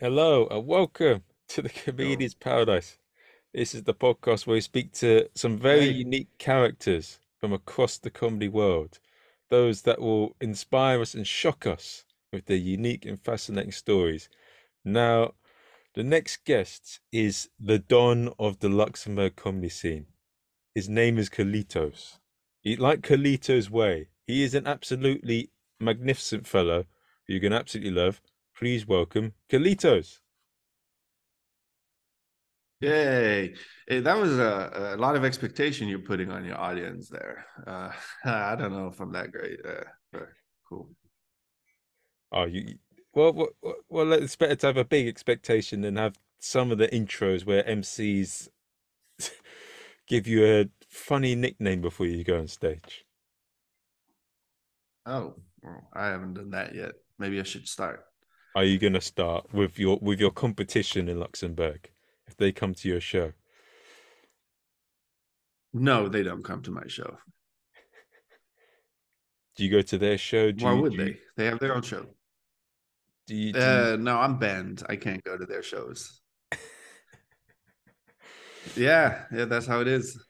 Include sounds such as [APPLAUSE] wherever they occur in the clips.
Hello and welcome to the. Comedian's Paradise. This is the podcast where we speak to some very Hey. unique characters from across the comedy world, those that will inspire us and shock us with their unique and fascinating stories. Now, the next guest is the Don of the Luxembourg comedy scene. His name is Carlitos. He, like Carlito's Way, he is an absolutely magnificent fellow who you can absolutely love. Please welcome Carlitos. Yay. Hey, that was a, a lot of expectation you're putting on your audience there. Uh, [LAUGHS] I don't know if I'm that great. Uh, but cool. Oh, you well, well, well, well, it's better to have a big expectation than have some of the intros where MCs [LAUGHS] give you a funny nickname before you go on stage. Oh, well, I haven't done that yet. Maybe I should start. Are you going to start with your with your competition in Luxembourg if they come to your show? No, they don't come to my show. [LAUGHS] Do you go to their show? Do Why you, would do you, they? They have their own show. do you, do you... Uh, no, I'm banned. I can't go to their shows. [LAUGHS] Yeah, yeah, that's how it is.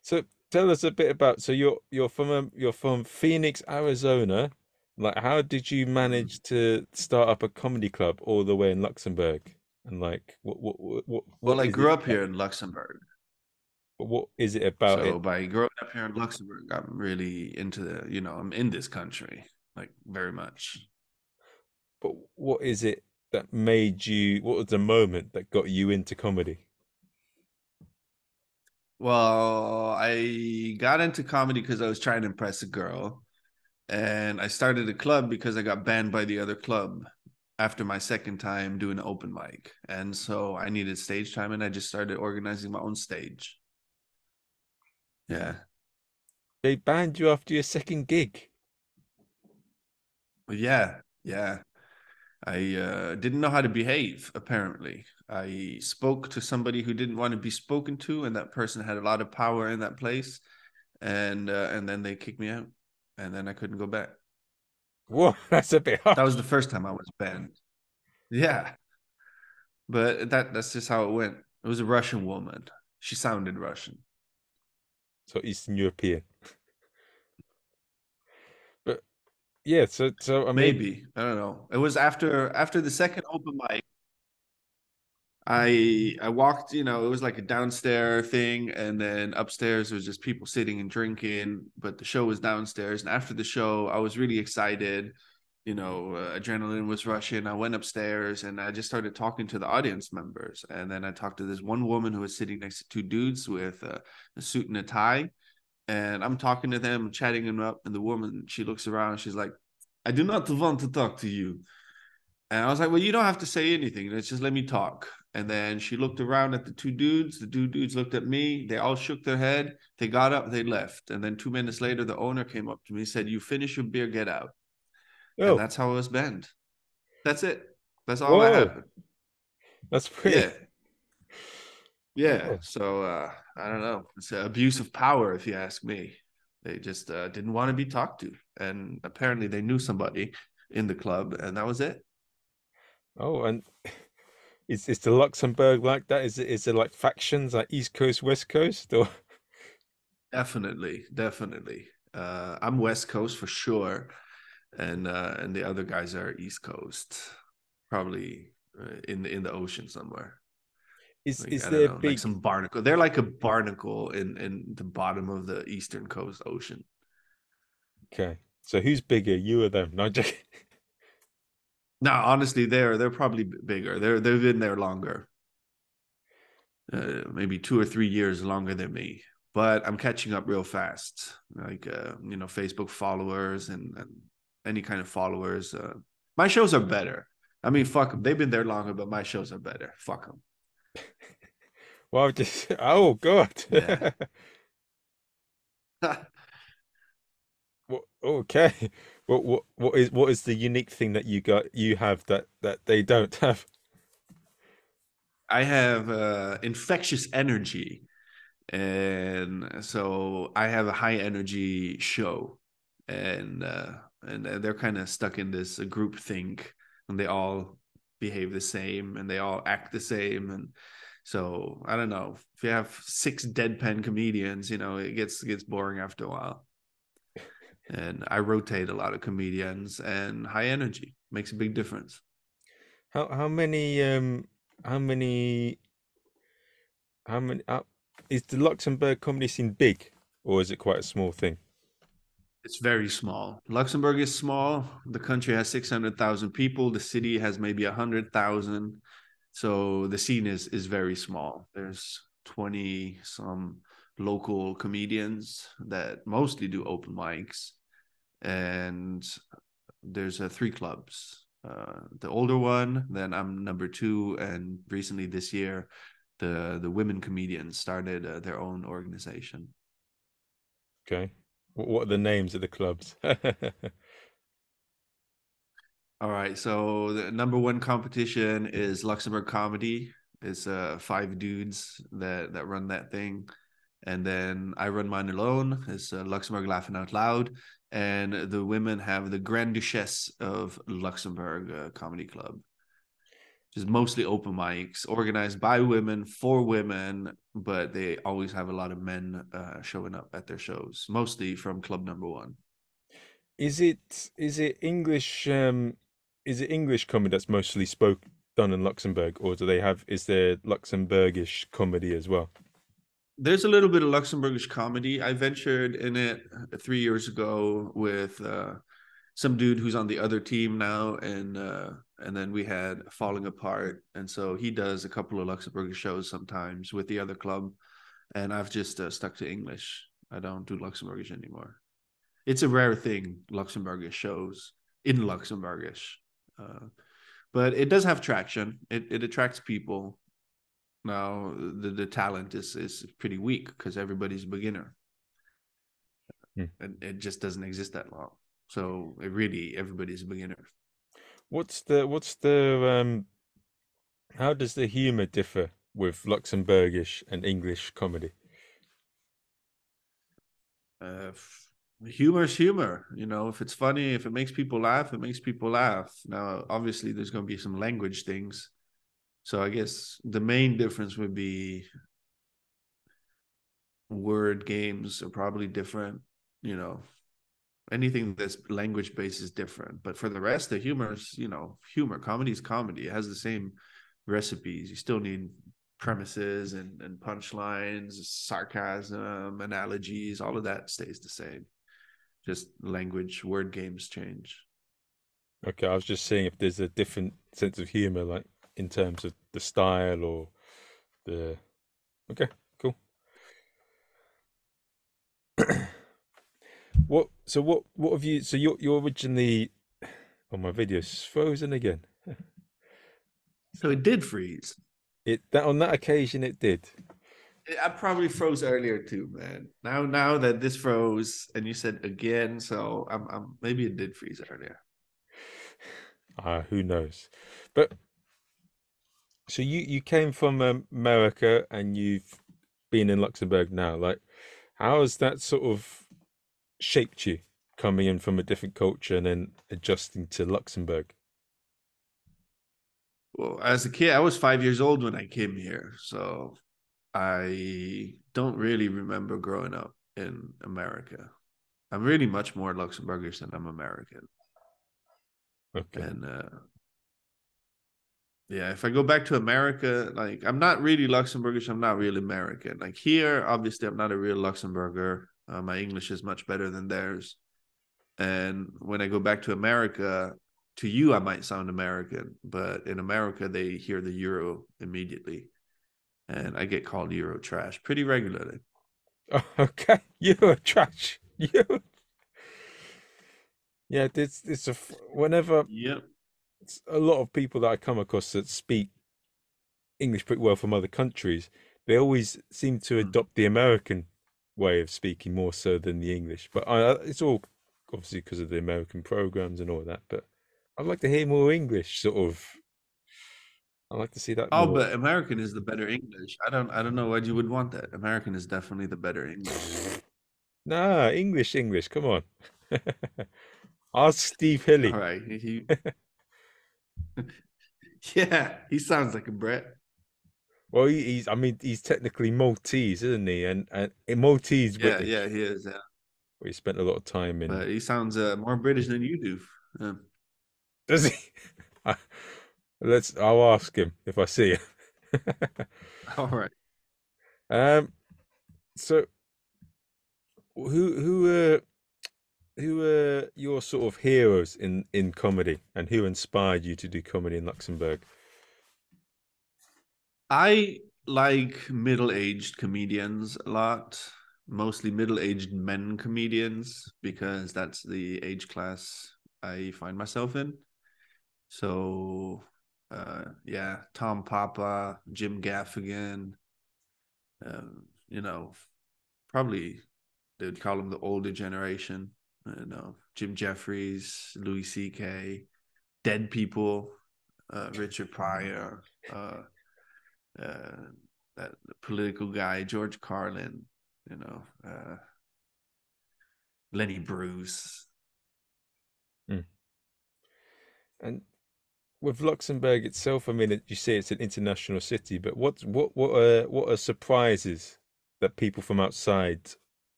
So tell us a bit about. So you're you're from um, you're from Phoenix, Arizona. Like, how did you Mhm. manage to start up a comedy club all the way in Luxembourg? And like, what what what what Well, I it grew up here in Luxembourg. What is it about So it? by growing up here in Luxembourg, I'm really into the, you know, I'm in this country, like very much. But what is it that made you? What was the moment that got you into comedy? Well, I got into comedy because I was trying to impress a girl, and I started a club because I got banned by the other club after my second time doing an open mic. And so I needed stage time, and I just started organizing my own stage. Yeah. They banned you after your second gig. Yeah, yeah. I uh, didn't know how to behave, apparently. I spoke to somebody who didn't want to be spoken to, and that person had a lot of power in that place. And uh, and then they kicked me out, and then I couldn't go back. Whoa, [LAUGHS] that's a bit Hard. That was the first time I was banned. Yeah, but that that's just how it went. It was a Russian woman. She sounded Russian. So Eastern European. But yeah, so so I mean, Maybe I don't know. It was after after the second open mic. I I walked, you know, it was like a downstairs thing, and then upstairs was just people sitting and drinking. But the show was downstairs, and after the show, I was really excited. You know, uh, adrenaline was rushing. I went upstairs and I just started talking to the audience members, and then I talked to this one woman who was sitting next to two dudes with uh, a suit and a tie, and I'm talking to them, chatting them up, and the woman she looks around, she's like, "I do not want to talk to you." And I was like, well, you don't have to say anything. Let's just let me talk. And then she looked around at the two dudes. The two dudes looked at me. They all shook their head. They got up, they left. And then two minutes later, the owner came up to me and said, You finish your beer, get out. And oh, that's how it was banned. That's it. That's all that happened. that's pretty. Yeah. Yeah. Oh, So uh, I don't know. It's an abuse of power, if you ask me. They just uh, didn't want to be talked to. And apparently they knew somebody in the club, and that was it. oh, and is is the Luxembourg like that? Is it is there like factions like East Coast, West Coast, or Definitely, definitely. Uh, I'm West Coast for sure, and uh, and the other guys are East Coast, probably uh, in the in the ocean somewhere. is Like is there know, like big? some barnacle. They're like a barnacle in in the bottom of the eastern coast ocean. Okay, so who's bigger, you or them? No, I'm [LAUGHS] Now, honestly, they're they're probably bigger. They're they've been there longer, uh, maybe two or three years longer than me. But I'm catching up real fast. Like uh, you know, Facebook followers and, and any kind of followers. Uh, my shows are better. I mean, fuck them. They've been there longer, but my shows are better. Fuck them. [LAUGHS] Well, just [LAUGHS] oh God. Yeah. [LAUGHS] What, okay. What what what is what is the unique thing that you got you have that that they don't have? I have uh, infectious energy, and so I have a high energy show, and uh, and uh, they're kind of stuck in this group think, and they all behave the same. And they all act the same. And so I don't know. If you have six deadpan comedians, you know, it gets gets boring after a while. And I rotate a lot of comedians and high energy makes a big difference. How how many um how many how many uh, is the Luxembourg comedy scene big or is it quite a small thing? It's very small. Luxembourg is small. The country has 600,000 people. The city has maybe 100,000. So the scene is is very small. There's 20 some local comedians that mostly do open mics and there's uh, three clubs. Uh, the older one, then I'm number 2 and recently this year the the women comedians started uh, their own organization. Okay. What are the names of the clubs? [LAUGHS] All right. So the number one competition is Luxembourg Comedy. It's uh five dudes that that run that thing, and then I run mine alone. It's uh, Luxembourg Laughing Out Loud, and the women have the Grand Duchess of Luxembourg uh, Comedy Club. Just mostly open mics organized by women for women but they always have a lot of men uh, showing up at their shows mostly from club number one. Is it is it english um is it english comedy that's mostly spoke done in luxembourg or do they have is there luxembourgish comedy as well there's a little bit of luxembourgish comedy. I ventured in it three years ago with uh some dude who's on the other team now and uh and then we had falling apart and so he does a couple of luxembourgish shows sometimes with the other club and i've just uh, stuck to english. I don't do luxembourgish anymore. It's a rare thing luxembourgish shows in luxembourgish uh, but it does have traction. It, it attracts people now the, the talent is is pretty weak because everybody's a beginner hmm. and it just doesn't exist that long so it really everybody's a beginner. What's the what's the um how does the humor differ with Luxembourgish and English comedy? Uh, humor is humor. You know, if it's funny, if it makes people laugh, it makes people laugh. Now, obviously, there's going to be some language things. So I guess the main difference would be word games are probably different. You know, anything that's language based is different but for the rest the humor is you know humor. Comedy is comedy. It has the same recipes. You still need premises and, and punchlines sarcasm analogies. All of that stays the same. Just language word games change. Okay i was just seeing if there's a different sense of humor like in terms of the style or the okay cool [COUGHS] What? So what? What have you? So you're you're originally. Oh, my video's frozen again. [LAUGHS] so it did freeze. It that on that occasion it did. I probably froze earlier too, man. Now now that this froze and you said again, so I'm, I'm maybe it did freeze earlier. Uh, who knows? But so you you came from America and you've been in Luxembourg now. Like, how has that sort of shaped you coming in from a different culture and then adjusting to Luxembourg? Well, as a kid, I was five years old when I came here. So I don't really remember growing up in America. I'm really much more Luxembourgish than I'm American. Okay. And uh, yeah, if I go back to America, like I'm not really Luxembourgish, I'm not really American. Like here, obviously, I'm not a real Luxembourger. Uh, my English is much better than theirs. And when I go back to America, to you, I might sound American, but in America, they hear the Euro immediately. And I get called Euro trash pretty regularly. [LAUGHS] okay. [LAUGHS] Euro trash. [LAUGHS] You. Yeah, it's, it's a, whenever. Yep. A lot of people that I come across that speak English pretty well from other countries, they always seem to hmm. adopt the American way of speaking more so than the English. But I, it's all obviously because of the American programs and all that. But I'd like to hear more English, sort of. I like to see that. Oh, more. but American is the better English. I don't. I don't know why you would want that. American is definitely the better English. Nah, English, English. Come on. [LAUGHS] Ask Steve Hilly. All right. He, [LAUGHS] [LAUGHS] Yeah, he sounds like a Brit. Well, he, he's. I mean, he's technically Maltese, isn't he? And and Maltese, Yeah, British. yeah, he is. Yeah, where he spent a lot of time in. but he sounds uh, more British than you do. Um, Does he? [LAUGHS] Let's. I'll ask him if I see him. [LAUGHS] all right. um. So, who who uh who are your sort of heroes in in comedy, and who inspired you to do comedy in Luxembourg? I like middle-aged comedians a lot, mostly middle-aged men comedians because that's the age class I find myself in. So, uh, yeah, Tom Papa, Jim Gaffigan, um, you know, probably they would call them the older generation. You know, Jim Jeffries, Louis C.K., Dead People, uh, Richard Pryor, uh, uh, that political guy George Carlin, you know, uh, Lenny Bruce. And with Luxembourg itself, I mean, you say it's an international city, but what what what are what are surprises that people from outside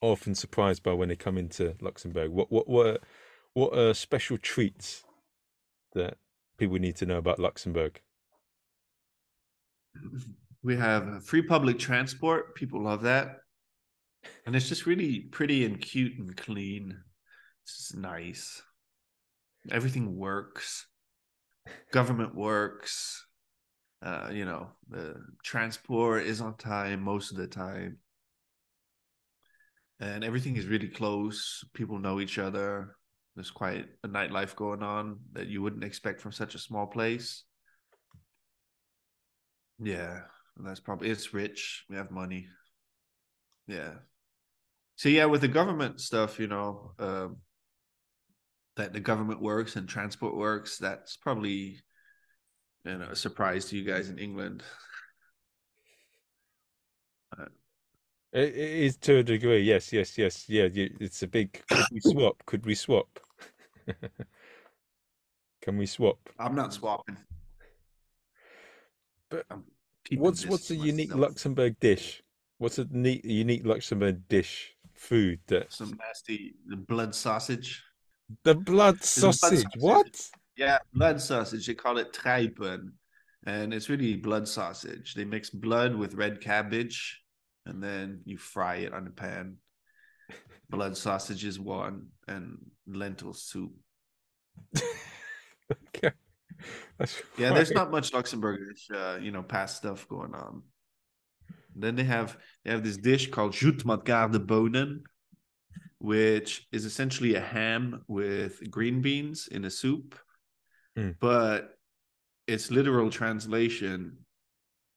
often surprised by when they come into Luxembourg? What what what what are special treats that people need to know about Luxembourg? We have free public transport. People love that. And it's just really pretty and cute and clean. It's nice. Everything works. Government works. Uh, you know, the transport is on time most of the time. And everything is really close. People know each other. There's quite a nightlife going on that you wouldn't expect from such a small place. Yeah, that's probably it's rich. We have money. Yeah. So yeah, with the government stuff, you know, um, that the government works and transport works, that's probably you know a surprise to you guys in England. [LAUGHS] It, it is to a degree, yes, yes, yes, yeah. you- It's a big. Could we [COUGHS] swap? Could we swap? [LAUGHS] Can we swap? I'm not swapping. But I'm What's what's to a unique myself. Luxembourg dish? What's a neat unique Luxembourg dish food that Some nasty the blood sausage. the blood a blood sausage? sausage. What? Yeah, blood sausage. They call it treipen. And it's really blood sausage. They mix blood with red cabbage and then you fry it on the pan. [LAUGHS] Blood sausage is one and lentil soup. [LAUGHS] Okay. That's Yeah, there's not much Luxembourgish uh, you know, past stuff going on. Then they have they have this dish called Judd met bonen, which is essentially a ham with green beans in a soup. Mm. But its literal translation,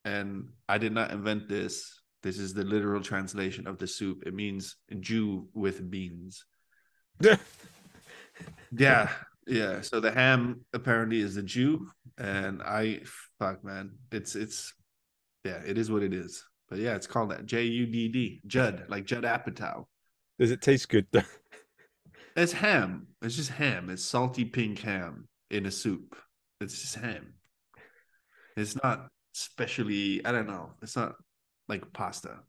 and I did not invent this. This is the literal translation of the soup. It means Jew with beans. [LAUGHS] Yeah, yeah. So the ham apparently is a Jew, and I fuck man, it's it's yeah, it is what it is. But yeah, it's called that J U D D Judd, like Judd Apatow. Does it taste good though? It's ham. It's just ham. It's salty pink ham in a soup. It's just ham. It's not specially. I don't know. It's not like pasta.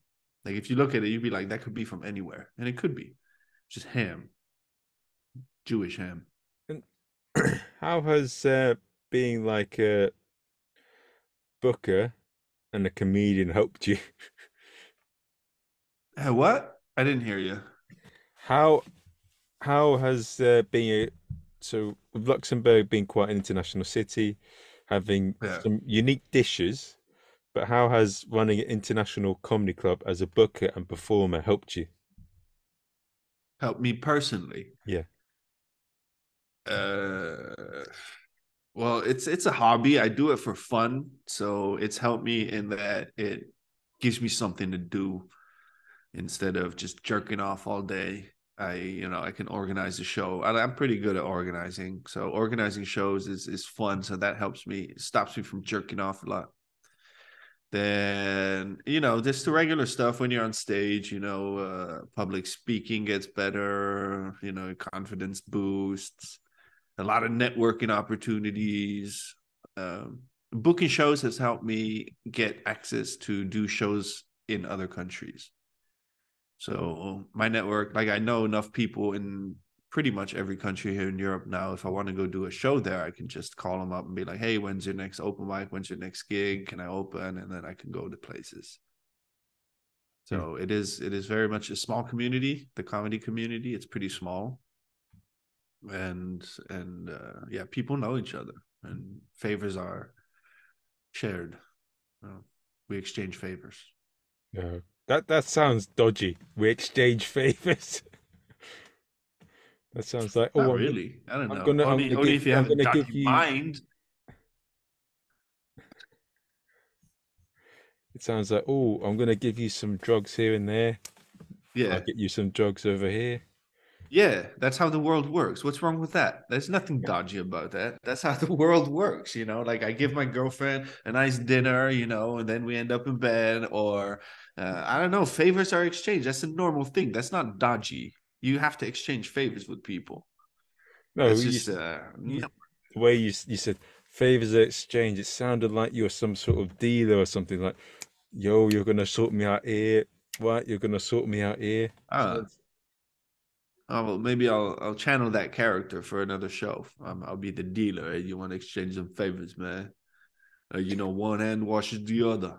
Like if you look at it, you'd be like, that could be from anywhere, and it could be. Just ham. Jewish ham. And [CLEARS THROAT] How has uh, being like a booker and a comedian helped you? Hey, what? I didn't hear you. How how has uh, being a so Luxembourg being quite an international city, having Yeah. some unique dishes, but how has running an international comedy club as a booker and performer helped you? Help me personally. Yeah. Uh, well, it's it's a hobby. I do it for fun, so it's helped me in that it gives me something to do instead of just jerking off all day. I, you know, I can organize a show. And I'm pretty good at organizing. So organizing shows is is fun. So that helps me, it stops me from jerking off a lot. Then, you know, just the regular stuff when you're on stage, you know, uh, public speaking gets better, you know, confidence boosts, a lot of networking opportunities. um, booking shows has helped me get access to do shows in other countries. So my network, like I know enough people in pretty much every country here in Europe now. If I want to go do a show there, I can just call them up and be like, "Hey, when's your next open mic? When's your next gig? Can I open?" And then I can go to places. So it is it is very much a small community, the comedy community. It's pretty small, and and uh, yeah, people know each other, and favors are shared. We exchange favors. Yeah, that that sounds dodgy. We exchange [LAUGHS] favors. That sounds like oh, I'm- really. I don't I'm know. gonna- I'm only gonna only give- if you I'm have a gonna you- mind. It sounds like oh, I'm gonna give you some drugs here and there. Yeah, I'll get you some drugs over here. yeah. That's how the world works. What's wrong with that? There's nothing dodgy about that. That's how [LAUGHS] the world works. You know, like I give my girlfriend a nice dinner, you know, and then we end up in bed, or uh, I don't know. Favors are exchanged. That's a normal thing. That's not dodgy. You have to exchange favors with people. No, you just uh, the way you you said favors are exchanged, it sounded like you were some sort of dealer or something. Like, yo, you're gonna sort me out here. What? You're gonna sort me out here. Ah. Oh, well, maybe I'll I'll channel that character for another show. Um, I'll be the dealer, and you want to exchange some favors, man. Uh, you know, one hand washes the other.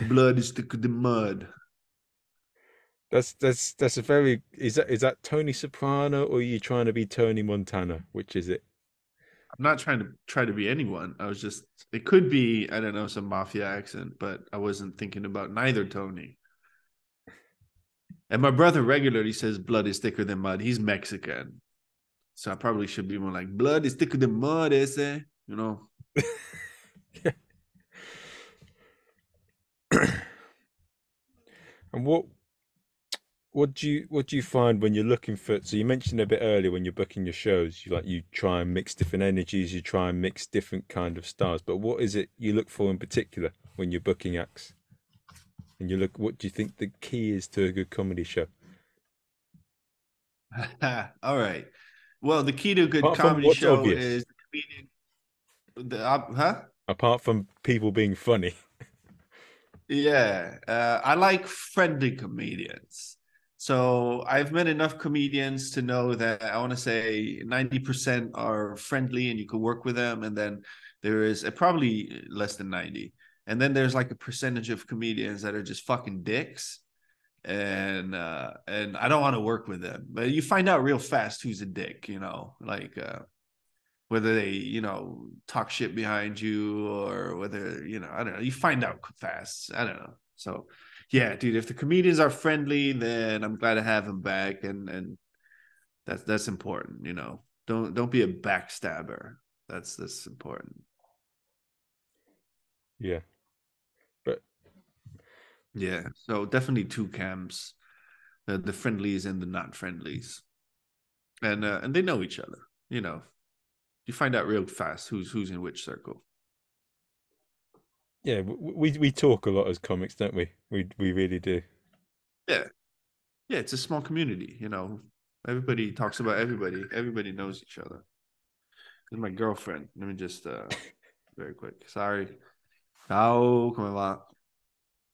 [LAUGHS] Blood is thicker than mud. That's that's that's a very is that is that Tony Soprano or are you trying to be Tony Montana? Which is it? I'm not trying to try to be anyone. I was just it could be I don't know some mafia accent, but I wasn't thinking about neither Tony. And my brother regularly says blood is thicker than mud. He's Mexican. So I probably should be more like blood is thicker than mud, ese. You know. [LAUGHS] And what what do you what do you find when you're looking for so you mentioned a bit earlier when you're booking your shows, you like you try and mix different energies, you try and mix different kind of styles. But what is it you look for in particular when you're booking acts? And you look what do you think the key is to a good comedy show? [LAUGHS] All right. Well, the key to a good Apart comedy show obvious. is the comedian. The, uh, huh? Apart from people being funny. Yeah, uh, I like friendly comedians. So I've met enough comedians to know that I want to say 90% are friendly and you can work with them. And then there is uh, probably less than 90. And then there's like a percentage of comedians that are just fucking dicks. And uh and I don't want to work with them. But you find out real fast who's a dick, you know, like uh whether they, you know, talk shit behind you or whether, you know, I don't know. You find out fast. I don't know. So, yeah, dude, if the comedians are friendly, then I'm glad to have them back and and that's that's important, you know. Don't don't be a backstabber. That's that's important. Yeah. But Yeah. So definitely two camps. The the friendlies and the not friendlies. And uh, and they know each other, you know. You find out real fast who's who's in which circle. Yeah, we we talk a lot as comics, don't we? We we really do. Yeah, yeah, it's a small community, you know. Everybody talks about everybody. Everybody knows each other. This is my girlfriend. Let me just uh [LAUGHS] very quick. Sorry. Ciao, come va?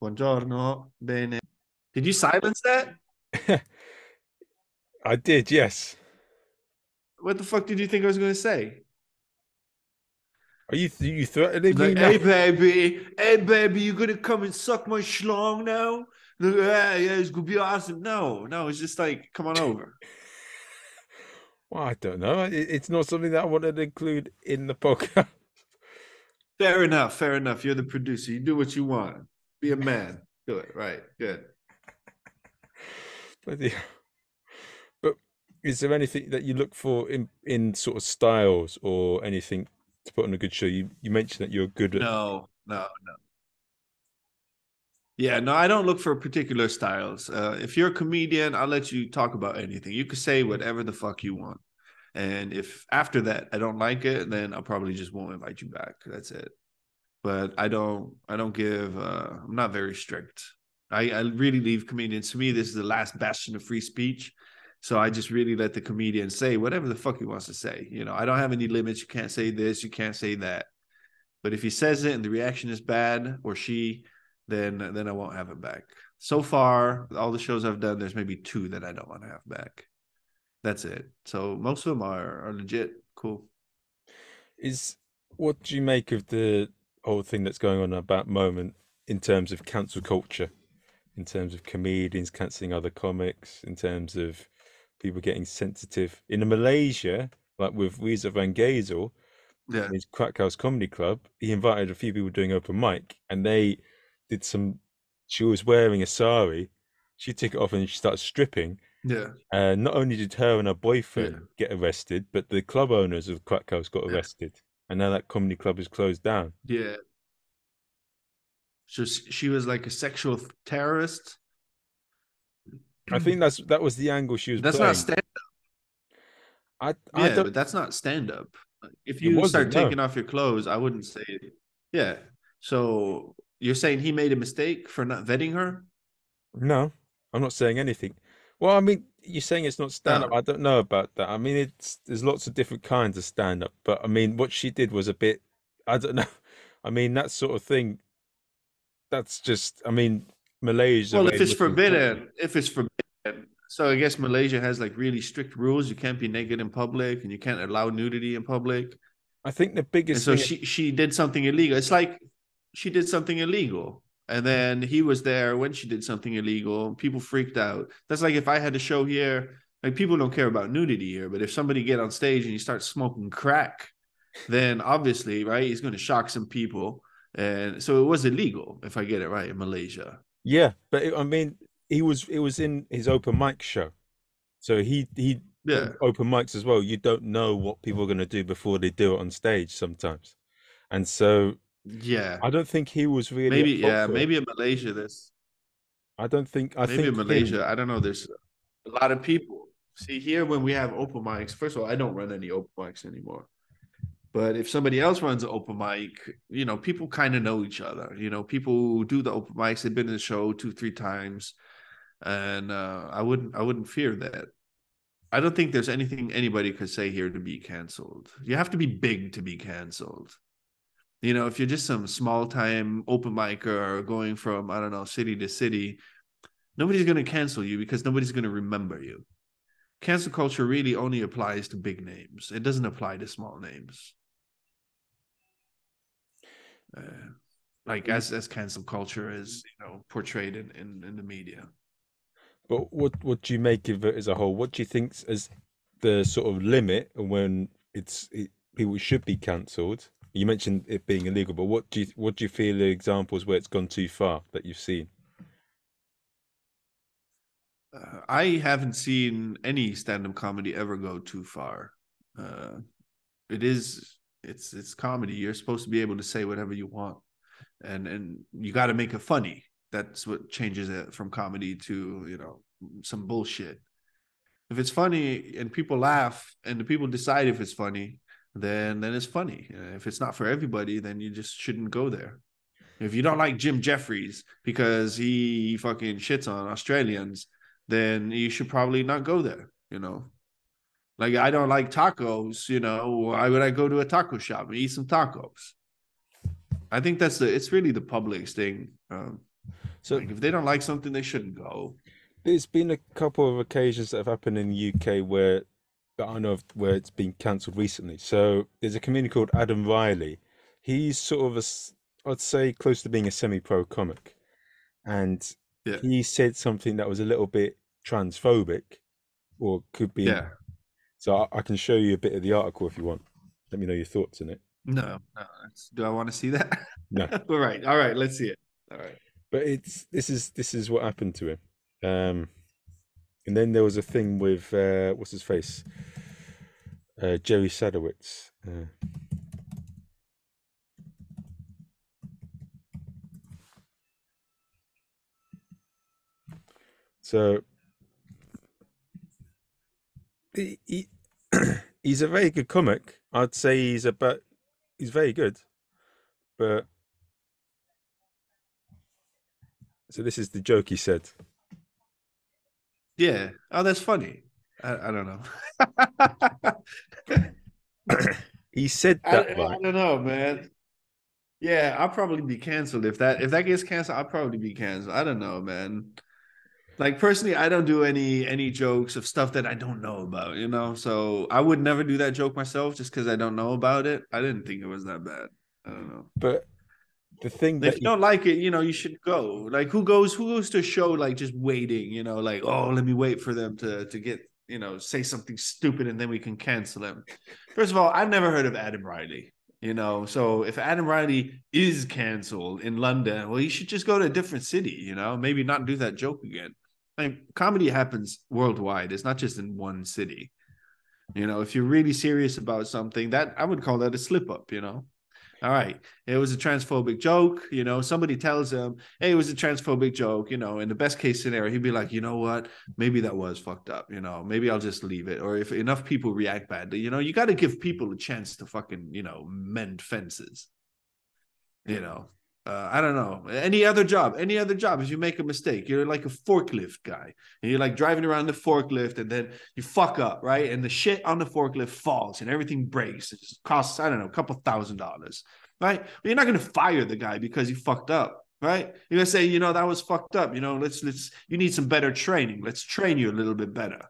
Buongiorno. Bene. Did you silence that? [LAUGHS] I did, yes. What the fuck did you think I was gonna say? Are you you threatening me Like, now? hey baby, hey baby, you gonna come and suck my schlong now? Look, Yeah, yeah, it's gonna be awesome. No, no, it's just like, come on over. [LAUGHS] Well, I don't know. It's not something that I wanted to include in the podcast. [LAUGHS] Fair enough, fair enough. You're the producer. You do what you want. Be a man. Do it. Right. Good. Bloody hell. But is there anything that you look for in in sort of styles or anything to put on a good show? You you mentioned that you're good at No, no, no. Yeah, no, I don't look for particular styles. Uh, if you're a comedian, I'll let you talk about anything. You can say whatever the fuck you want. And if after that I don't like it, then I'll probably just won't invite you back. That's it. But I don't I don't give uh I'm not very strict. I, I really leave comedians. To me, this is the last bastion of free speech. So I just really let the comedian say whatever the fuck he wants to say. You know, I don't have any limits. You can't say this, you can't say that. But if he says it and the reaction is bad or she, then then I won't have it back. So far, all the shows I've done, there's maybe two that I don't want to have back. That's it. So most of them are are legit cool. Is what do you make of the whole thing that's going on about moment in terms of cancel culture, in terms of comedians canceling other comics, in terms of people getting sensitive in Malaysia, like with Rizal Van Geyzel, Yeah. his Crack House Comedy Club, he invited a few people doing open mic, and they did some. She was wearing a sari. She took it off and she started stripping. Yeah. Uh, not only did her and her boyfriend Yeah. get arrested, but the club owners of Crack House got Yeah. arrested, and now that comedy club is closed down. Yeah. So she was like a sexual terrorist. I think that's that was the angle she was that's playing. not stand I I yeah, but that's not stand up. If you start no. taking off your clothes, I wouldn't say it. Yeah. So you're saying he made a mistake for not vetting her? No, I'm not saying anything. Well, I mean, you're saying it's not stand up. No. Oh. I don't know about that. I mean, it's there's lots of different kinds of stand up, but I mean, what she did was a bit. I don't know. [LAUGHS] I mean, that sort of thing. That's just. I mean, Malaysia. Well, if it's forbidden, if it's forbidden, so I guess Malaysia has like really strict rules. You can't be naked in public, and you can't allow nudity in public. I think the And biggest so thing. she she did something illegal. It's like she did something illegal, and then he was there when she did something illegal. People freaked out. That's like if I had a show here. Like people don't care about nudity here, but if somebody get on stage and you start smoking crack, then obviously, right, he's going to shock some people. And so it was illegal, if I get it right, in Malaysia. Yeah, but it, I mean, he was it was in his open mic show, so he he Yeah. open mics as well. You don't know what people are going to do before they do it on stage sometimes, and so Yeah. I don't think he was really. Maybe yeah, maybe in Malaysia this I don't think. I maybe think in him- Malaysia, I don't know. There's a lot of people. See here when we have open mics. First of all, I don't run any open mics anymore. But if somebody else runs an open mic, you know, people kind of know each other. You know, people who do the open mics, they've been in the show two, three times, and uh, I wouldn't, I wouldn't fear that. I don't think there's anything anybody could say here to be canceled. You have to be big to be canceled. You know, if you're just some small time open micer going from I don't know city to city, nobody's going to cancel you because nobody's going to remember you. Cancel culture really only applies to big names. It doesn't apply to small names. Uh, like as as cancel culture is you know portrayed in, in in the media. But what what do you make of it as a whole? What do you think as the sort of limit and when it's it, people should be cancelled? You mentioned it being illegal, but what do you what do you feel are examples where it's gone too far that you've seen? Uh, I haven't seen any stand-up comedy ever go too far. Uh, it is it's it's comedy. You're supposed to be able to say whatever you want, and and you got to make it funny. That's what changes it from comedy to you know some bullshit. If it's funny and people laugh and the people decide if it's funny, then then it's funny. If it's not for everybody, then you just shouldn't go there. If you don't like Jim Jeffries because he fucking shits on Australians, then you should probably not go there, you know. Like I don't like tacos, you know. Why would I go to a taco shop and eat some tacos? I think that's the it's really the public's thing. Um, So like if they don't like something, they shouldn't go. there's been a couple of occasions that have happened in the UK where that I know of where it's been cancelled recently. So there's a comedian called Adam Riley. He's sort of a, I'd say close to being a semi-pro comic, and Yeah. he said something that was a little bit transphobic, or could be. Yeah. So I, I can show you a bit of the article if you want. Let me know your thoughts on it. No, no. Do I want to see that? No. [LAUGHS] All right. All right. Let's see it. All right. But it's this is this is what happened to him. Um, and then there was a thing with uh, what's his face, uh, Jerry Sadowitz. Uh, so he, he [CLEARS THROAT] he's a very good comic. I'd say he's about he's very good, but so this is the joke he said. Yeah. Oh, that's funny. I, I don't know. [LAUGHS] he said I, that I don't know, man. Yeah, I'll probably be canceled if that if that gets canceled. I'll probably be canceled. I don't know, man. Like personally, I don't do any any jokes of stuff that I don't know about, you know. So I would never do that joke myself just because I don't know about it. I didn't think it was that bad. I don't know. But the thing If that you you, don't like it, you know, you should go. Like who goes who goes to a show like just waiting, you know, like, oh, let me wait for them to to get, you know, say something stupid and then we can cancel them. First of all, I've never heard of Adam Riley. You know, so if Adam Riley is canceled in London, well, you should just go to a different city, you know, maybe not do that joke again. Like comedy happens worldwide. It's not just in one city. You know, if you're really serious about something, that I would call that a slip up, you know. All right, it was a transphobic joke, you know. Somebody tells him, "Hey, it was a transphobic joke," you know. In the best case scenario, he'd be like, "You know what? Maybe that was fucked up, you know. Maybe I'll just leave it." Or if enough people react badly, you know, you got to give people a chance to fucking, you know, mend fences. You know, uh, I don't know. Any other job, any other job, if you make a mistake, you're like a forklift guy, and you're like driving around the forklift, and then you fuck up, right? And the shit on the forklift falls, and everything breaks. It costs, I don't know, a couple thousand dollars, right? But you're not gonna fire the guy because you fucked up, right? You're gonna say, you know, that was fucked up. You know, let's let's you need some better training. Let's train you a little bit better,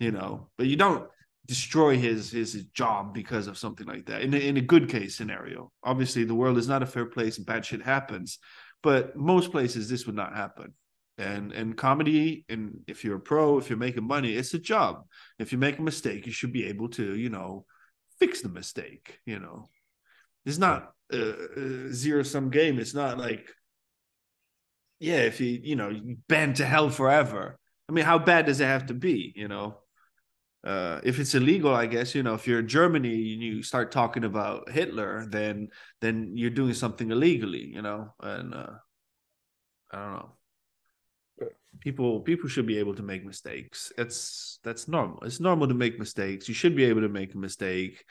you know. But you don't destroy his his, job because of something like that. In a, in a good case scenario, obviously the world is not a fair place and bad shit happens, but most places this would not happen. And and comedy, and if you're a pro, if you're making money, it's a job. If you make a mistake, you should be able to, you know, fix the mistake. You know, it's not a, a zero sum game. It's not like, yeah, if you you know you banned to hell forever. I mean, how bad does it have to be? You know, uh, if it's illegal, I guess you know if you're in Germany and you start talking about Hitler, then then you're doing something illegally, you know. And uh, I don't know. People people should be able to make mistakes. It's that's normal. It's normal to make mistakes. You should be able to make a mistake.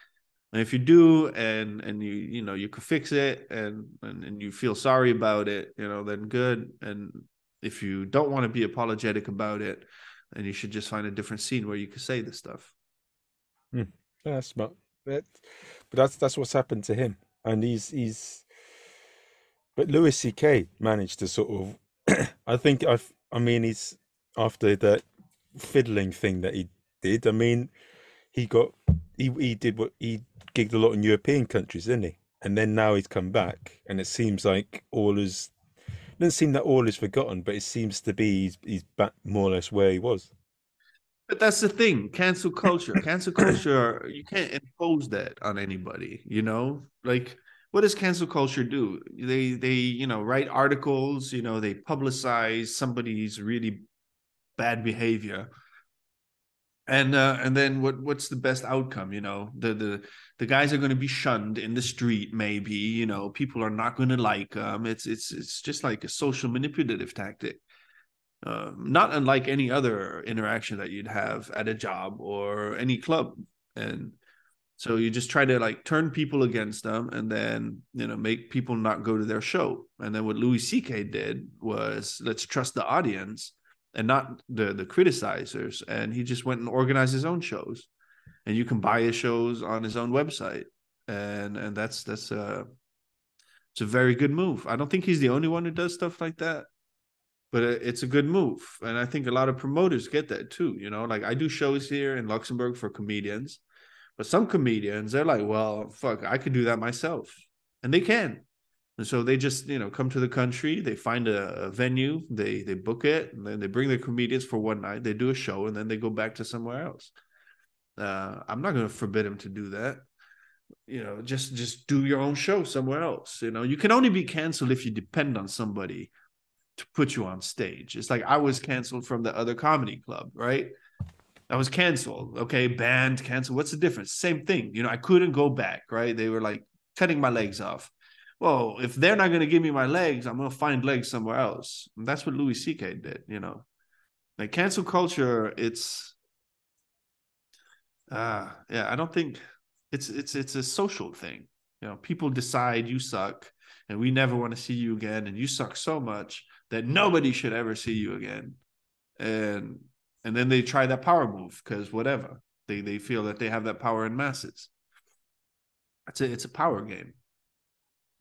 And if you do, and and you you know you could fix it, and and, and you feel sorry about it, you know, then good. And if you don't want to be apologetic about it, and you should just find a different scene where you can say this stuff. Hmm. Yeah, that's smart. But that's that's what's happened to him, and he's he's. But Louis C.K. managed to sort of, [CLEARS THROAT] I think I've, I mean, he's after that fiddling thing that he did. I mean, he got he he did what he gigged a lot in European countries, didn't he? And then now he's come back, and it seems like all is. It doesn't seem that all is forgotten, but it seems to be he's, he's back more or less where he was. But that's the thing, cancel culture. cancel culture, you can't impose that on anybody, you know? Like what does cancel culture do? They they, you know, write articles, you know, they publicize somebody's really bad behavior. And uh, and then what what's the best outcome, you know? The the the guys are going to be shunned in the street maybe, you know, people are not going to like them. It's it's it's just like a social manipulative tactic uh, not unlike any other interaction that you'd have at a job or any club and so you just try to like turn people against them and then you know make people not go to their show and then what louis ck did was let's trust the audience and not the the criticizers and he just went and organized his own shows. And you can buy his shows on his own website. And and that's that's a it's a very good move. I don't think he's the only one who does stuff like that but it's a good move. And i think a lot of promoters get that too you know? Like i do shows here in luxembourg for comedians but some comedians they're like well fuck i could do that myself. And they can and so they just you know come to the country they find a, a venue they they book it and then they bring their comedians for one night they do a show and then they go back to somewhere else uh, i'm not going to forbid them to do that you know just just do your own show somewhere else you know you can only be canceled if you depend on somebody to put you on stage. It's like I was canceled from the other comedy club, right? I was canceled. Okay, banned, canceled. What's the difference? Same thing. You know, I couldn't go back, right? They were like cutting my legs off. Well, if they're not going to give me my legs, I'm going to find legs somewhere else. And that's what Louis C.K. did, you know. Like cancel culture, it's uh yeah, I don't think it's it's it's a social thing. You know, people decide you suck and we never want to see you again and you suck so much that nobody should ever see you again and and then they try that power move because whatever they they feel that they have that power in masses. It's a it's a power game.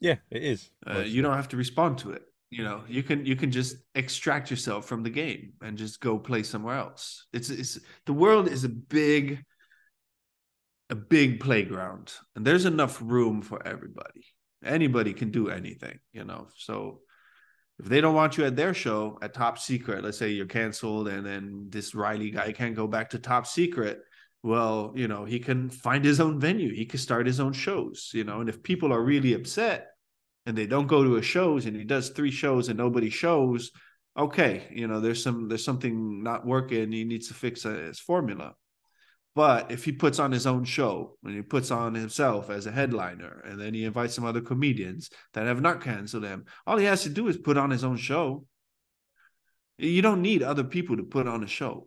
Yeah, it is. Uh, you don't have to respond to it. You know, you can you can just extract yourself from the game and just go play somewhere else. It's it's the world is a big a big playground and there's enough room for everybody. Anybody can do anything, you know. So if they don't want you at their show at top secret, let's say you're canceled and then this Riley guy can't go back to top secret, well, you know, he can find his own venue. He can start his own shows, you know. And if people are really upset and they don't go to his shows and he does three shows and nobody shows, okay, you know, there's some there's something not working. He needs to fix uh, his formula. But if he puts on his own show and he puts on himself as a headliner and then he invites some other comedians that have not canceled him, all he has to do is put on his own show. You don't need other people to put on a show.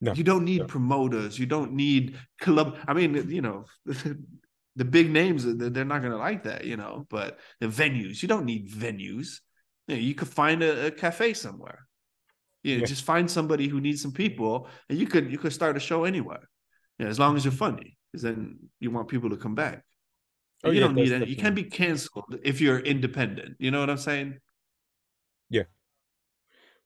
No, you don't need no. promoters. You don't need club. I mean, you know, [LAUGHS] the big names, they're not going to like that, you know, but the venues, you don't need venues. You, know, you could find a, a cafe somewhere. You know, yeah. just find somebody who needs some people and you could, you could start a show anywhere. Yeah, as long as you're funny, because then you want people to come back. Oh, you yeah, don't need any. You can't be canceled if you're independent. You know what I'm saying?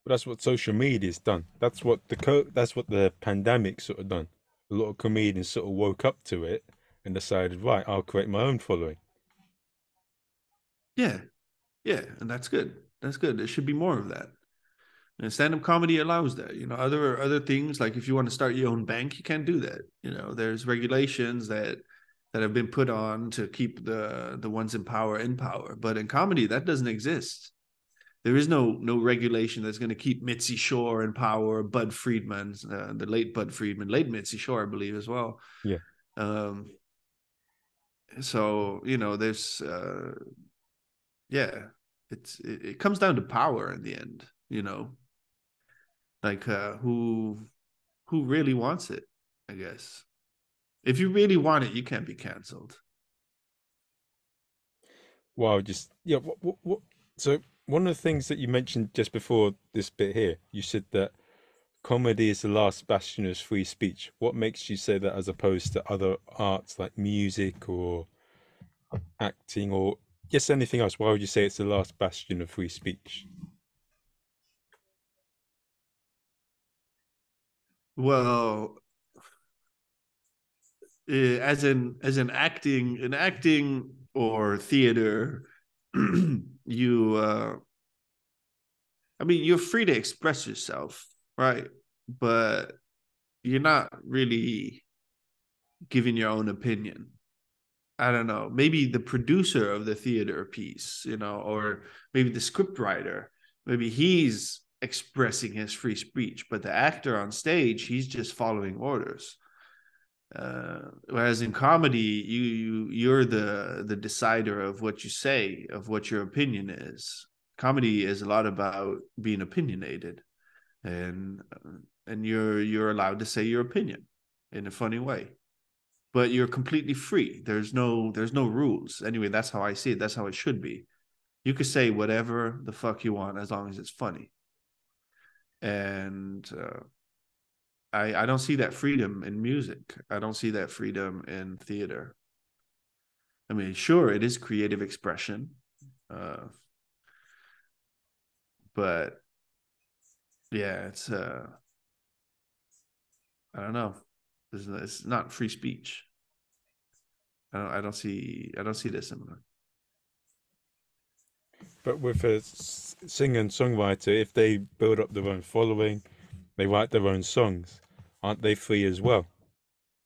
But that's what social media's done. That's what the co- that's what the pandemic sort of done. A lot of comedians sort of woke up to it and decided, right, I'll create my own following. Yeah. Yeah, and that's good. That's good. There should be more of that. And stand-up comedy allows that. You know, other other things like if you want to start your own bank, you can't do that. You know, there's regulations that that have been put on to keep the the ones in power in power. But in comedy, that doesn't exist. There is no no regulation that's going to keep Mitzi Shore in power, Bud Friedman, uh, the late Bud Friedman, late Mitzi Shore, I believe, as well. Yeah. Um. So you know, there's, uh, yeah, it's it, it comes down to power in the end. You know, like uh, who who really wants it i guess if you really want it you can't be canceled wow just yeah what, what, what so one of the things that you mentioned just before this bit here you said that comedy is the last bastion of free speech. What makes you say that as opposed to other arts like music or acting or yes anything else? Why would you say it's the last bastion of free speech? Well, uh, as in as in acting, in acting or theater, [CLEARS THROAT] you uh I mean you're free to express yourself, right? But you're not really giving your own opinion. I don't know, maybe the producer of the theater piece, you know, or maybe the script writer, maybe he's expressing his free speech, but the actor on stage, he's just following orders. Uh, whereas in comedy, you, you you're the the decider of what you say, of what your opinion is. Comedy is a lot about being opinionated, and and you're you're allowed to say your opinion in a funny way, but you're completely free. There's no there's no rules. Anyway, that's how I see it. That's how it should be. You could say whatever the fuck you want as long as it's funny and uh, I I don't see that freedom in music. I don't see that freedom in theater. I mean, sure, it is creative expression, uh, but yeah, it's uh, I don't know. It's, it's not free speech. I don't. I don't see. I don't see this similar. But with a singer and songwriter, if they build up their own following, they write their own songs, aren't they free as well?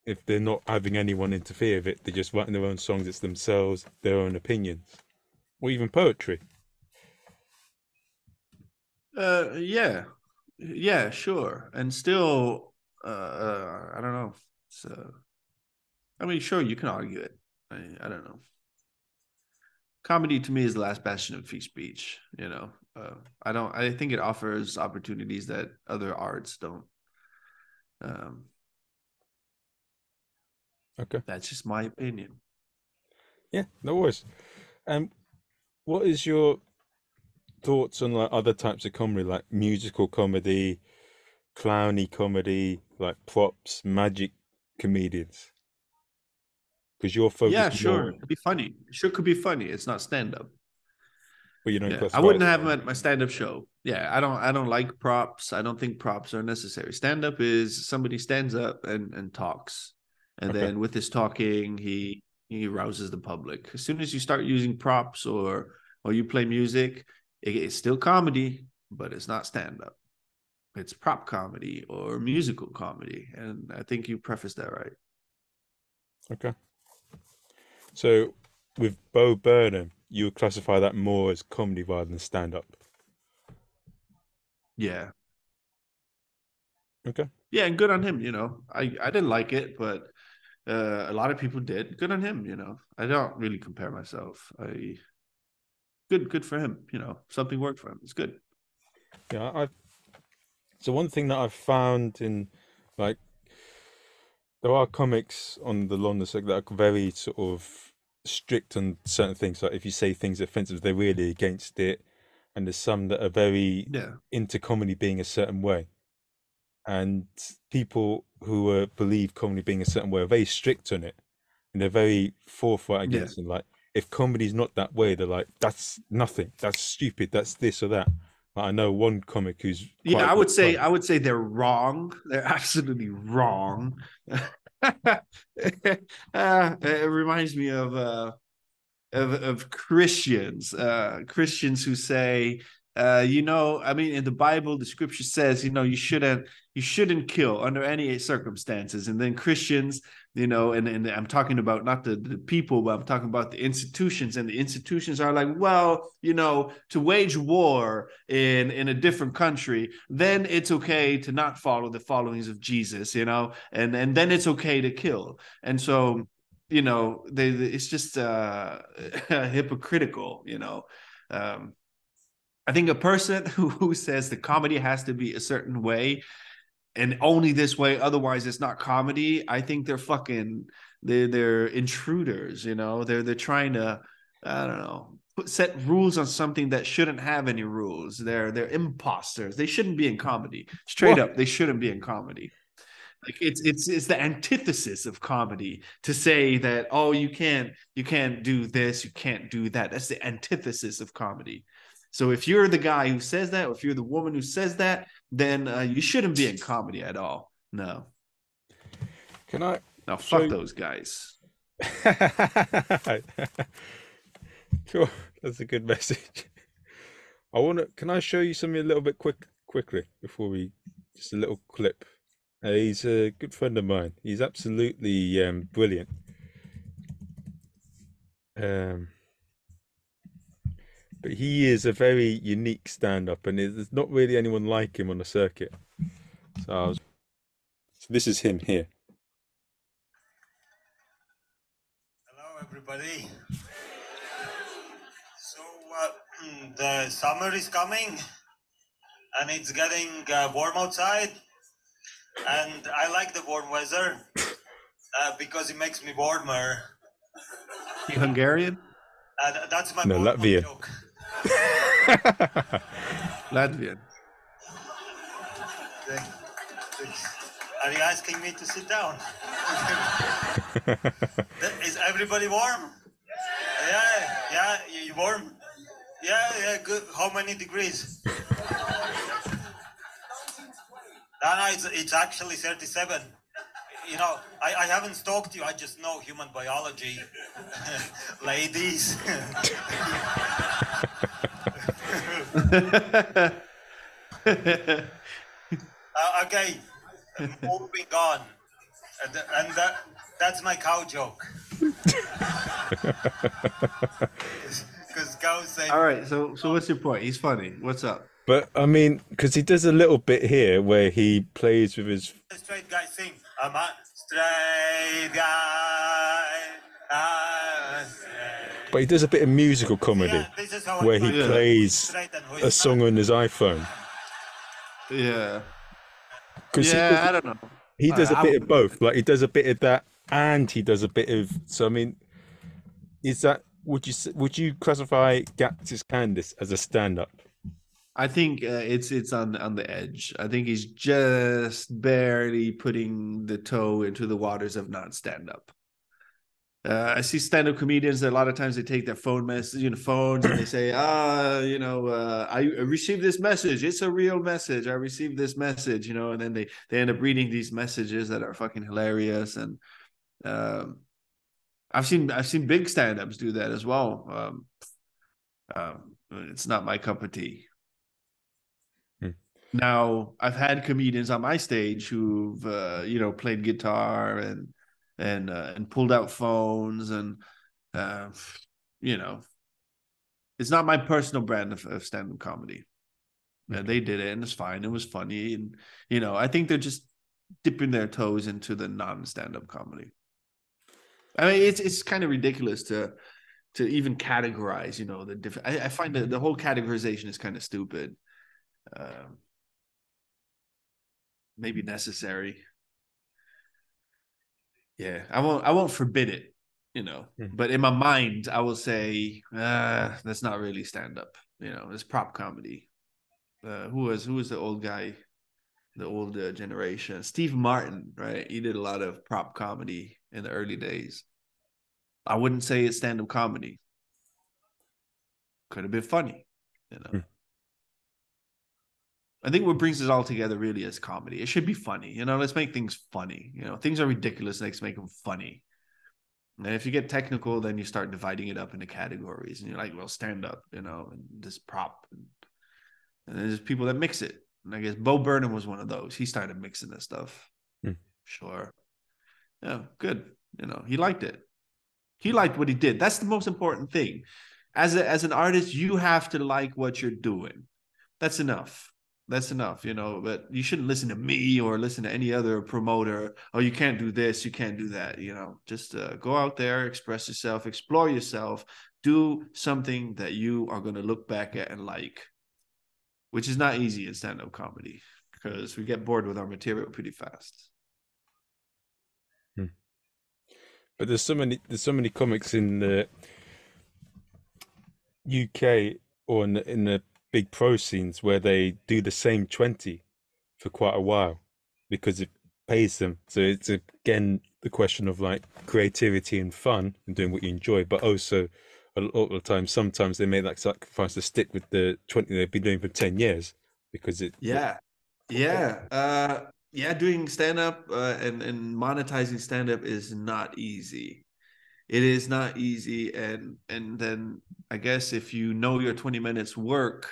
If they're not having anyone interfere with it, they're just writing their own songs, it's themselves, their own opinions, or even poetry. Uh, yeah, yeah, sure, and still, uh, uh I don't know. So, I mean, sure, you can argue it. I, I don't know comedy to me is the last bastion of free speech. You know, uh, I don't. I think it offers opportunities that other arts don't. Um, okay, that's just my opinion. Yeah, no worries. And um, what is your thoughts on like other types of comedy, like musical comedy, clowny comedy, like props, magic comedians? Because you're focused. yeah, sure. more- It could be funny. Sure, could be funny. It's not stand up. You don't. Yeah, I wouldn't have him comedy. at my stand-up show. Yeah, I don't. I don't like props. I don't think props are necessary. Stand-up is somebody stands up and and talks, and Okay. then with his talking, he he rouses the public. As soon as you start using props or or you play music, it- it's still comedy, but it's not stand-up. It's prop comedy or musical comedy, and I think you prefaced that right. Okay. So with Bo Burnham, you would classify that more as comedy rather than stand up. Yeah. Okay. Yeah, and good on him. You know, I I didn't like it, but uh, a lot of people did. Good on him. You know, I don't really compare myself. I good good for him. You know, something worked for him. It's good. Yeah, I. So one thing that I've found in, like, there are comics on the London circuit that are very sort of strict on certain things. Like if you say things offensive, they're really against it, and there's some that are very Yeah, into comedy being a certain way. And people who uh, believe comedy being a certain way are very strict on it, and they're very forthright Yeah. against it. Like if comedy's not that way, they're like, "That's nothing. That's stupid. That's this or that." Like, I know one comic who's yeah. I would say fun. I would say they're wrong. They're [LAUGHS] absolutely wrong. [LAUGHS] [LAUGHS] uh, it reminds me of uh of of Christians, uh, Christians who say, uh, you know, I mean, in the Bible, the Scripture says, you know, you shouldn't you shouldn't kill under any circumstances, and then Christians, you know, and and I'm talking about not the the people, but I'm talking about the institutions, and the institutions are like, well, you know, to wage war in in a different country, then it's okay to not follow the followings of Jesus, you know, and and then it's okay to kill, and so you know they, they- it's just uh [LAUGHS] hypocritical you know. Um i think a person [LAUGHS] who, who says the comedy has to be a certain way and only this way otherwise it's not comedy. I think they're fucking they're they're intruders you know? They're they're trying to i don't know set rules on something that shouldn't have any rules. They're they're imposters. They shouldn't be in comedy. Straight What? up they shouldn't be in comedy. Like it's it's it's the antithesis of comedy to say that oh you can't you can't do this you can't do that. That's the antithesis of comedy. So if you're the guy who says that or if you're the woman who says that then uh, you shouldn't be in comedy at all no Can I? now fuck So- those guys [LAUGHS] Sure, that's a good message. I want to. Can I show you something a little bit quick, quickly before we? Just a little clip. Uh, he's a good friend of mine. He's absolutely um, brilliant. Um, but he is a very unique stand-up, and there's not really anyone like him on the circuit. So, I was, so this is him here. Hello, everybody. So, uh, [CLEARS THROAT] the summer is coming and it's getting uh, warm outside. And I like the warm weather uh, because it makes me warmer. you hungarian And that's my No, warm-up Latvia. joke. Latvian Are you asking me to sit down? [LAUGHS] Is everybody warm? Yeah, yeah, you warm? Yeah, yeah, good. How many degrees? No, no, it's, it's actually 37. You know, I, I haven't stalked you, I just know human biology. [LAUGHS] Ladies. [LAUGHS] [LAUGHS] Uh, okay, moving on. And, and that, that's my cow joke. [LAUGHS] Because cows say, all right so so what's your point he's funny what's up But I mean, because he does a little bit here where he plays with his straight guy sing. I'm a straight guy. I'm straight. But he does a bit of musical comedy Yeah, this is how I where he Yeah. plays straight and who a song on his iPhone. yeah 'Cause he yeah does- i don't know he does a I- I bit of both. Like he does a bit of that, and he does a bit of. So I mean, is that would you would you classify Gatis Kandis as a stand-up? I think uh, it's it's on on the edge. I think he's just barely putting the toe into the waters of not stand up. Uh, I see stand up comedians that a lot of times they take their phone message, you know, phones, and they say, [CLEARS THROAT] "Ah, you know, uh, I received this message. It's a real message. I received this message, you know," and then they they end up reading these messages that are fucking hilarious. And um, I've seen I've seen big stand ups do that as well. Um, um, it's not my cup of tea. Now, I've had comedians on my stage who've uh, you know played guitar and and uh, and pulled out phones and uh, you know it's not my personal brand of, of stand-up comedy. And they did it and it's fine. It was funny and you know I think they're just dipping their toes into the non-stand-up comedy. I mean, it's it's kind of ridiculous to to even categorize. You know, the different. I, I find that the whole categorization is kind of stupid. Um, maybe necessary. Yeah, I won't. I won't forbid it, you know. Mm-hmm. But in my mind, I will say uh, that's not really stand up. You know, it's prop comedy. Uh, who was who was the old guy, the old uh, generation? Steve Martin, right? He did a lot of prop comedy in the early days. I wouldn't say it's stand up comedy. Could have been funny, you know. Mm-hmm. I think what brings it all together really is comedy. It should be funny. You know, let's make things funny. You know, things are ridiculous. Let's make them funny. And if you get technical, then you start dividing it up into categories. And you're like, well, stand up, you know, and this prop. And, and there's people that mix it. And I guess Bo Burnham was one of those. He started mixing this stuff. Hmm. Sure. Yeah, good. You know, he liked it. He liked what he did. That's the most important thing. As a, as an artist, you have to like what you're doing. That's enough that's enough, you know. But you shouldn't listen to me or listen to any other promoter. Oh, you can't do this, you can't do that. You know, just uh, go out there, express yourself, explore yourself, do something that you are going to look back at and like, which is not easy in stand-up comedy because we get bored with our material pretty fast. Hmm. But there's so many there's so many comics in the UK or in the, in the big pro scenes where they do the same 20 for quite a while because it pays them. So it's again the question of like creativity and fun and doing what you enjoy, but also a lot of the time, sometimes they make that sacrifice to stick with the 20 they've been doing for 10 years because it. Yeah. Yeah. Uh, yeah. Doing stand up uh, and, and monetizing stand up is not easy. It is not easy. And, and then I guess if you know your 20 minutes work,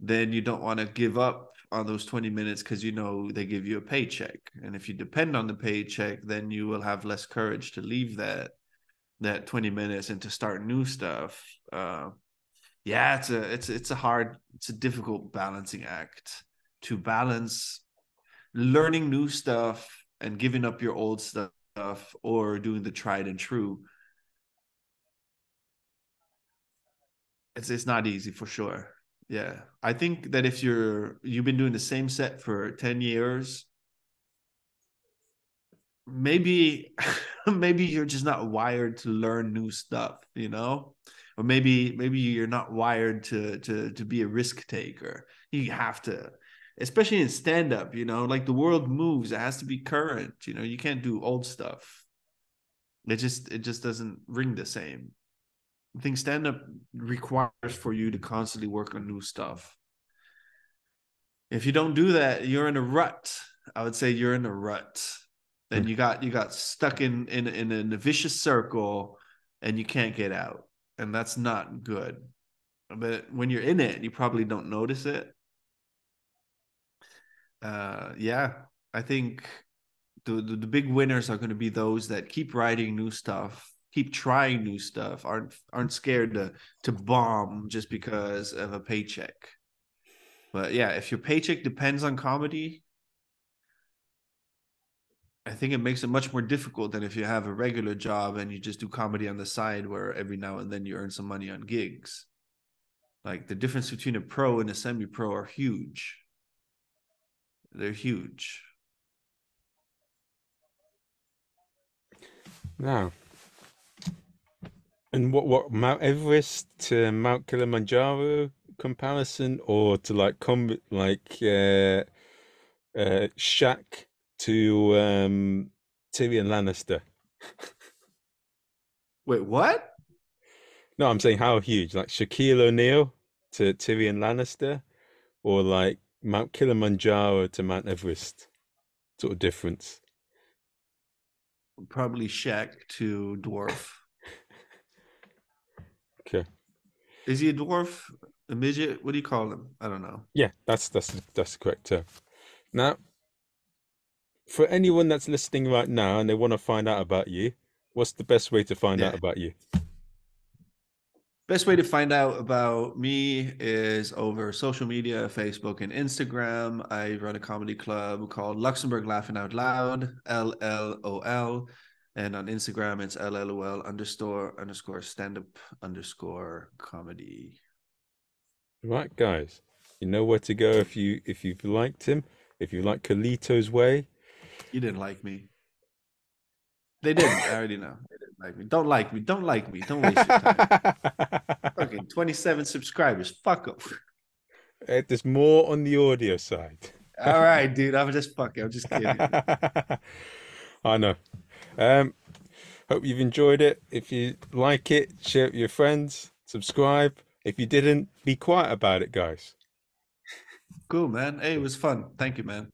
then you don't want to give up on those 20 minutes because you know they give you a paycheck. And if you depend on the paycheck then you will have less courage to leave that that 20 minutes and to start new stuff. Uh, yeah it's a it's it's a hard it's a difficult balancing act to balance learning new stuff and giving up your old stuff or doing the tried and true. It's it's not easy for sure yeah. I think that if you're you've been doing the same set for 10 years, maybe [LAUGHS] maybe you're just not wired to learn new stuff, you know? Or maybe maybe you're not wired to to to be a risk taker. You have to especially in stand up, you know, like the world moves, it has to be current, you know, you can't do old stuff. It just it just doesn't ring the same. I think stand up requires for you to constantly work on new stuff. If you don't do that, you're in a rut. I would say you're in a rut. Then hmm. you got you got stuck in in in a vicious circle and you can't get out. And that's not good. But when you're in it, you probably don't notice it. Uh yeah, I think the, the, the big winners are going to be those that keep writing new stuff keep trying new stuff aren't aren't scared to to bomb just because of a paycheck. But yeah if your paycheck depends on comedy i think it makes it much more difficult than if you have a regular job and you just do comedy on the side where every now and then you earn some money on gigs. Like the difference between a pro and a semi pro are huge. They're huge. Now and what what Mount Everest to Mount Kilimanjaro comparison, or to like com like uh, uh, Shaq to um, Tyrion Lannister? Wait, what? No, I'm saying how huge, like Shaquille O'Neal to Tyrion Lannister, or like Mount Kilimanjaro to Mount Everest, sort of difference. Probably Shaq to dwarf. Okay. Is he a dwarf? A midget? What do you call him? I don't know. Yeah, that's that's that's the correct term. Now, for anyone that's listening right now and they want to find out about you, what's the best way to find out about you? Best way to find out about me is over social media, Facebook and Instagram. I run a comedy club called Luxembourg Laughing Out Loud, L L O L. And on Instagram, it's LLOL underscore underscore stand up underscore comedy. Right, guys, you know where to go if you if you've liked him, if you like Carlito's way. You didn't like me. They didn't. I already know. They didn't like me. Don't like me. Don't like me. Don't waste your time. [LAUGHS] Fucking 27 subscribers. Fuck off. Eh, There's more on the audio side. All right, [LAUGHS] dude. I'm just fucking. I'm just kidding. [LAUGHS] I know. Um, hope you've enjoyed it. If you like it, share it with your friends, subscribe. If you didn't, be quiet about it, guys. Cool, man. Hey, it was fun. Thank you, man.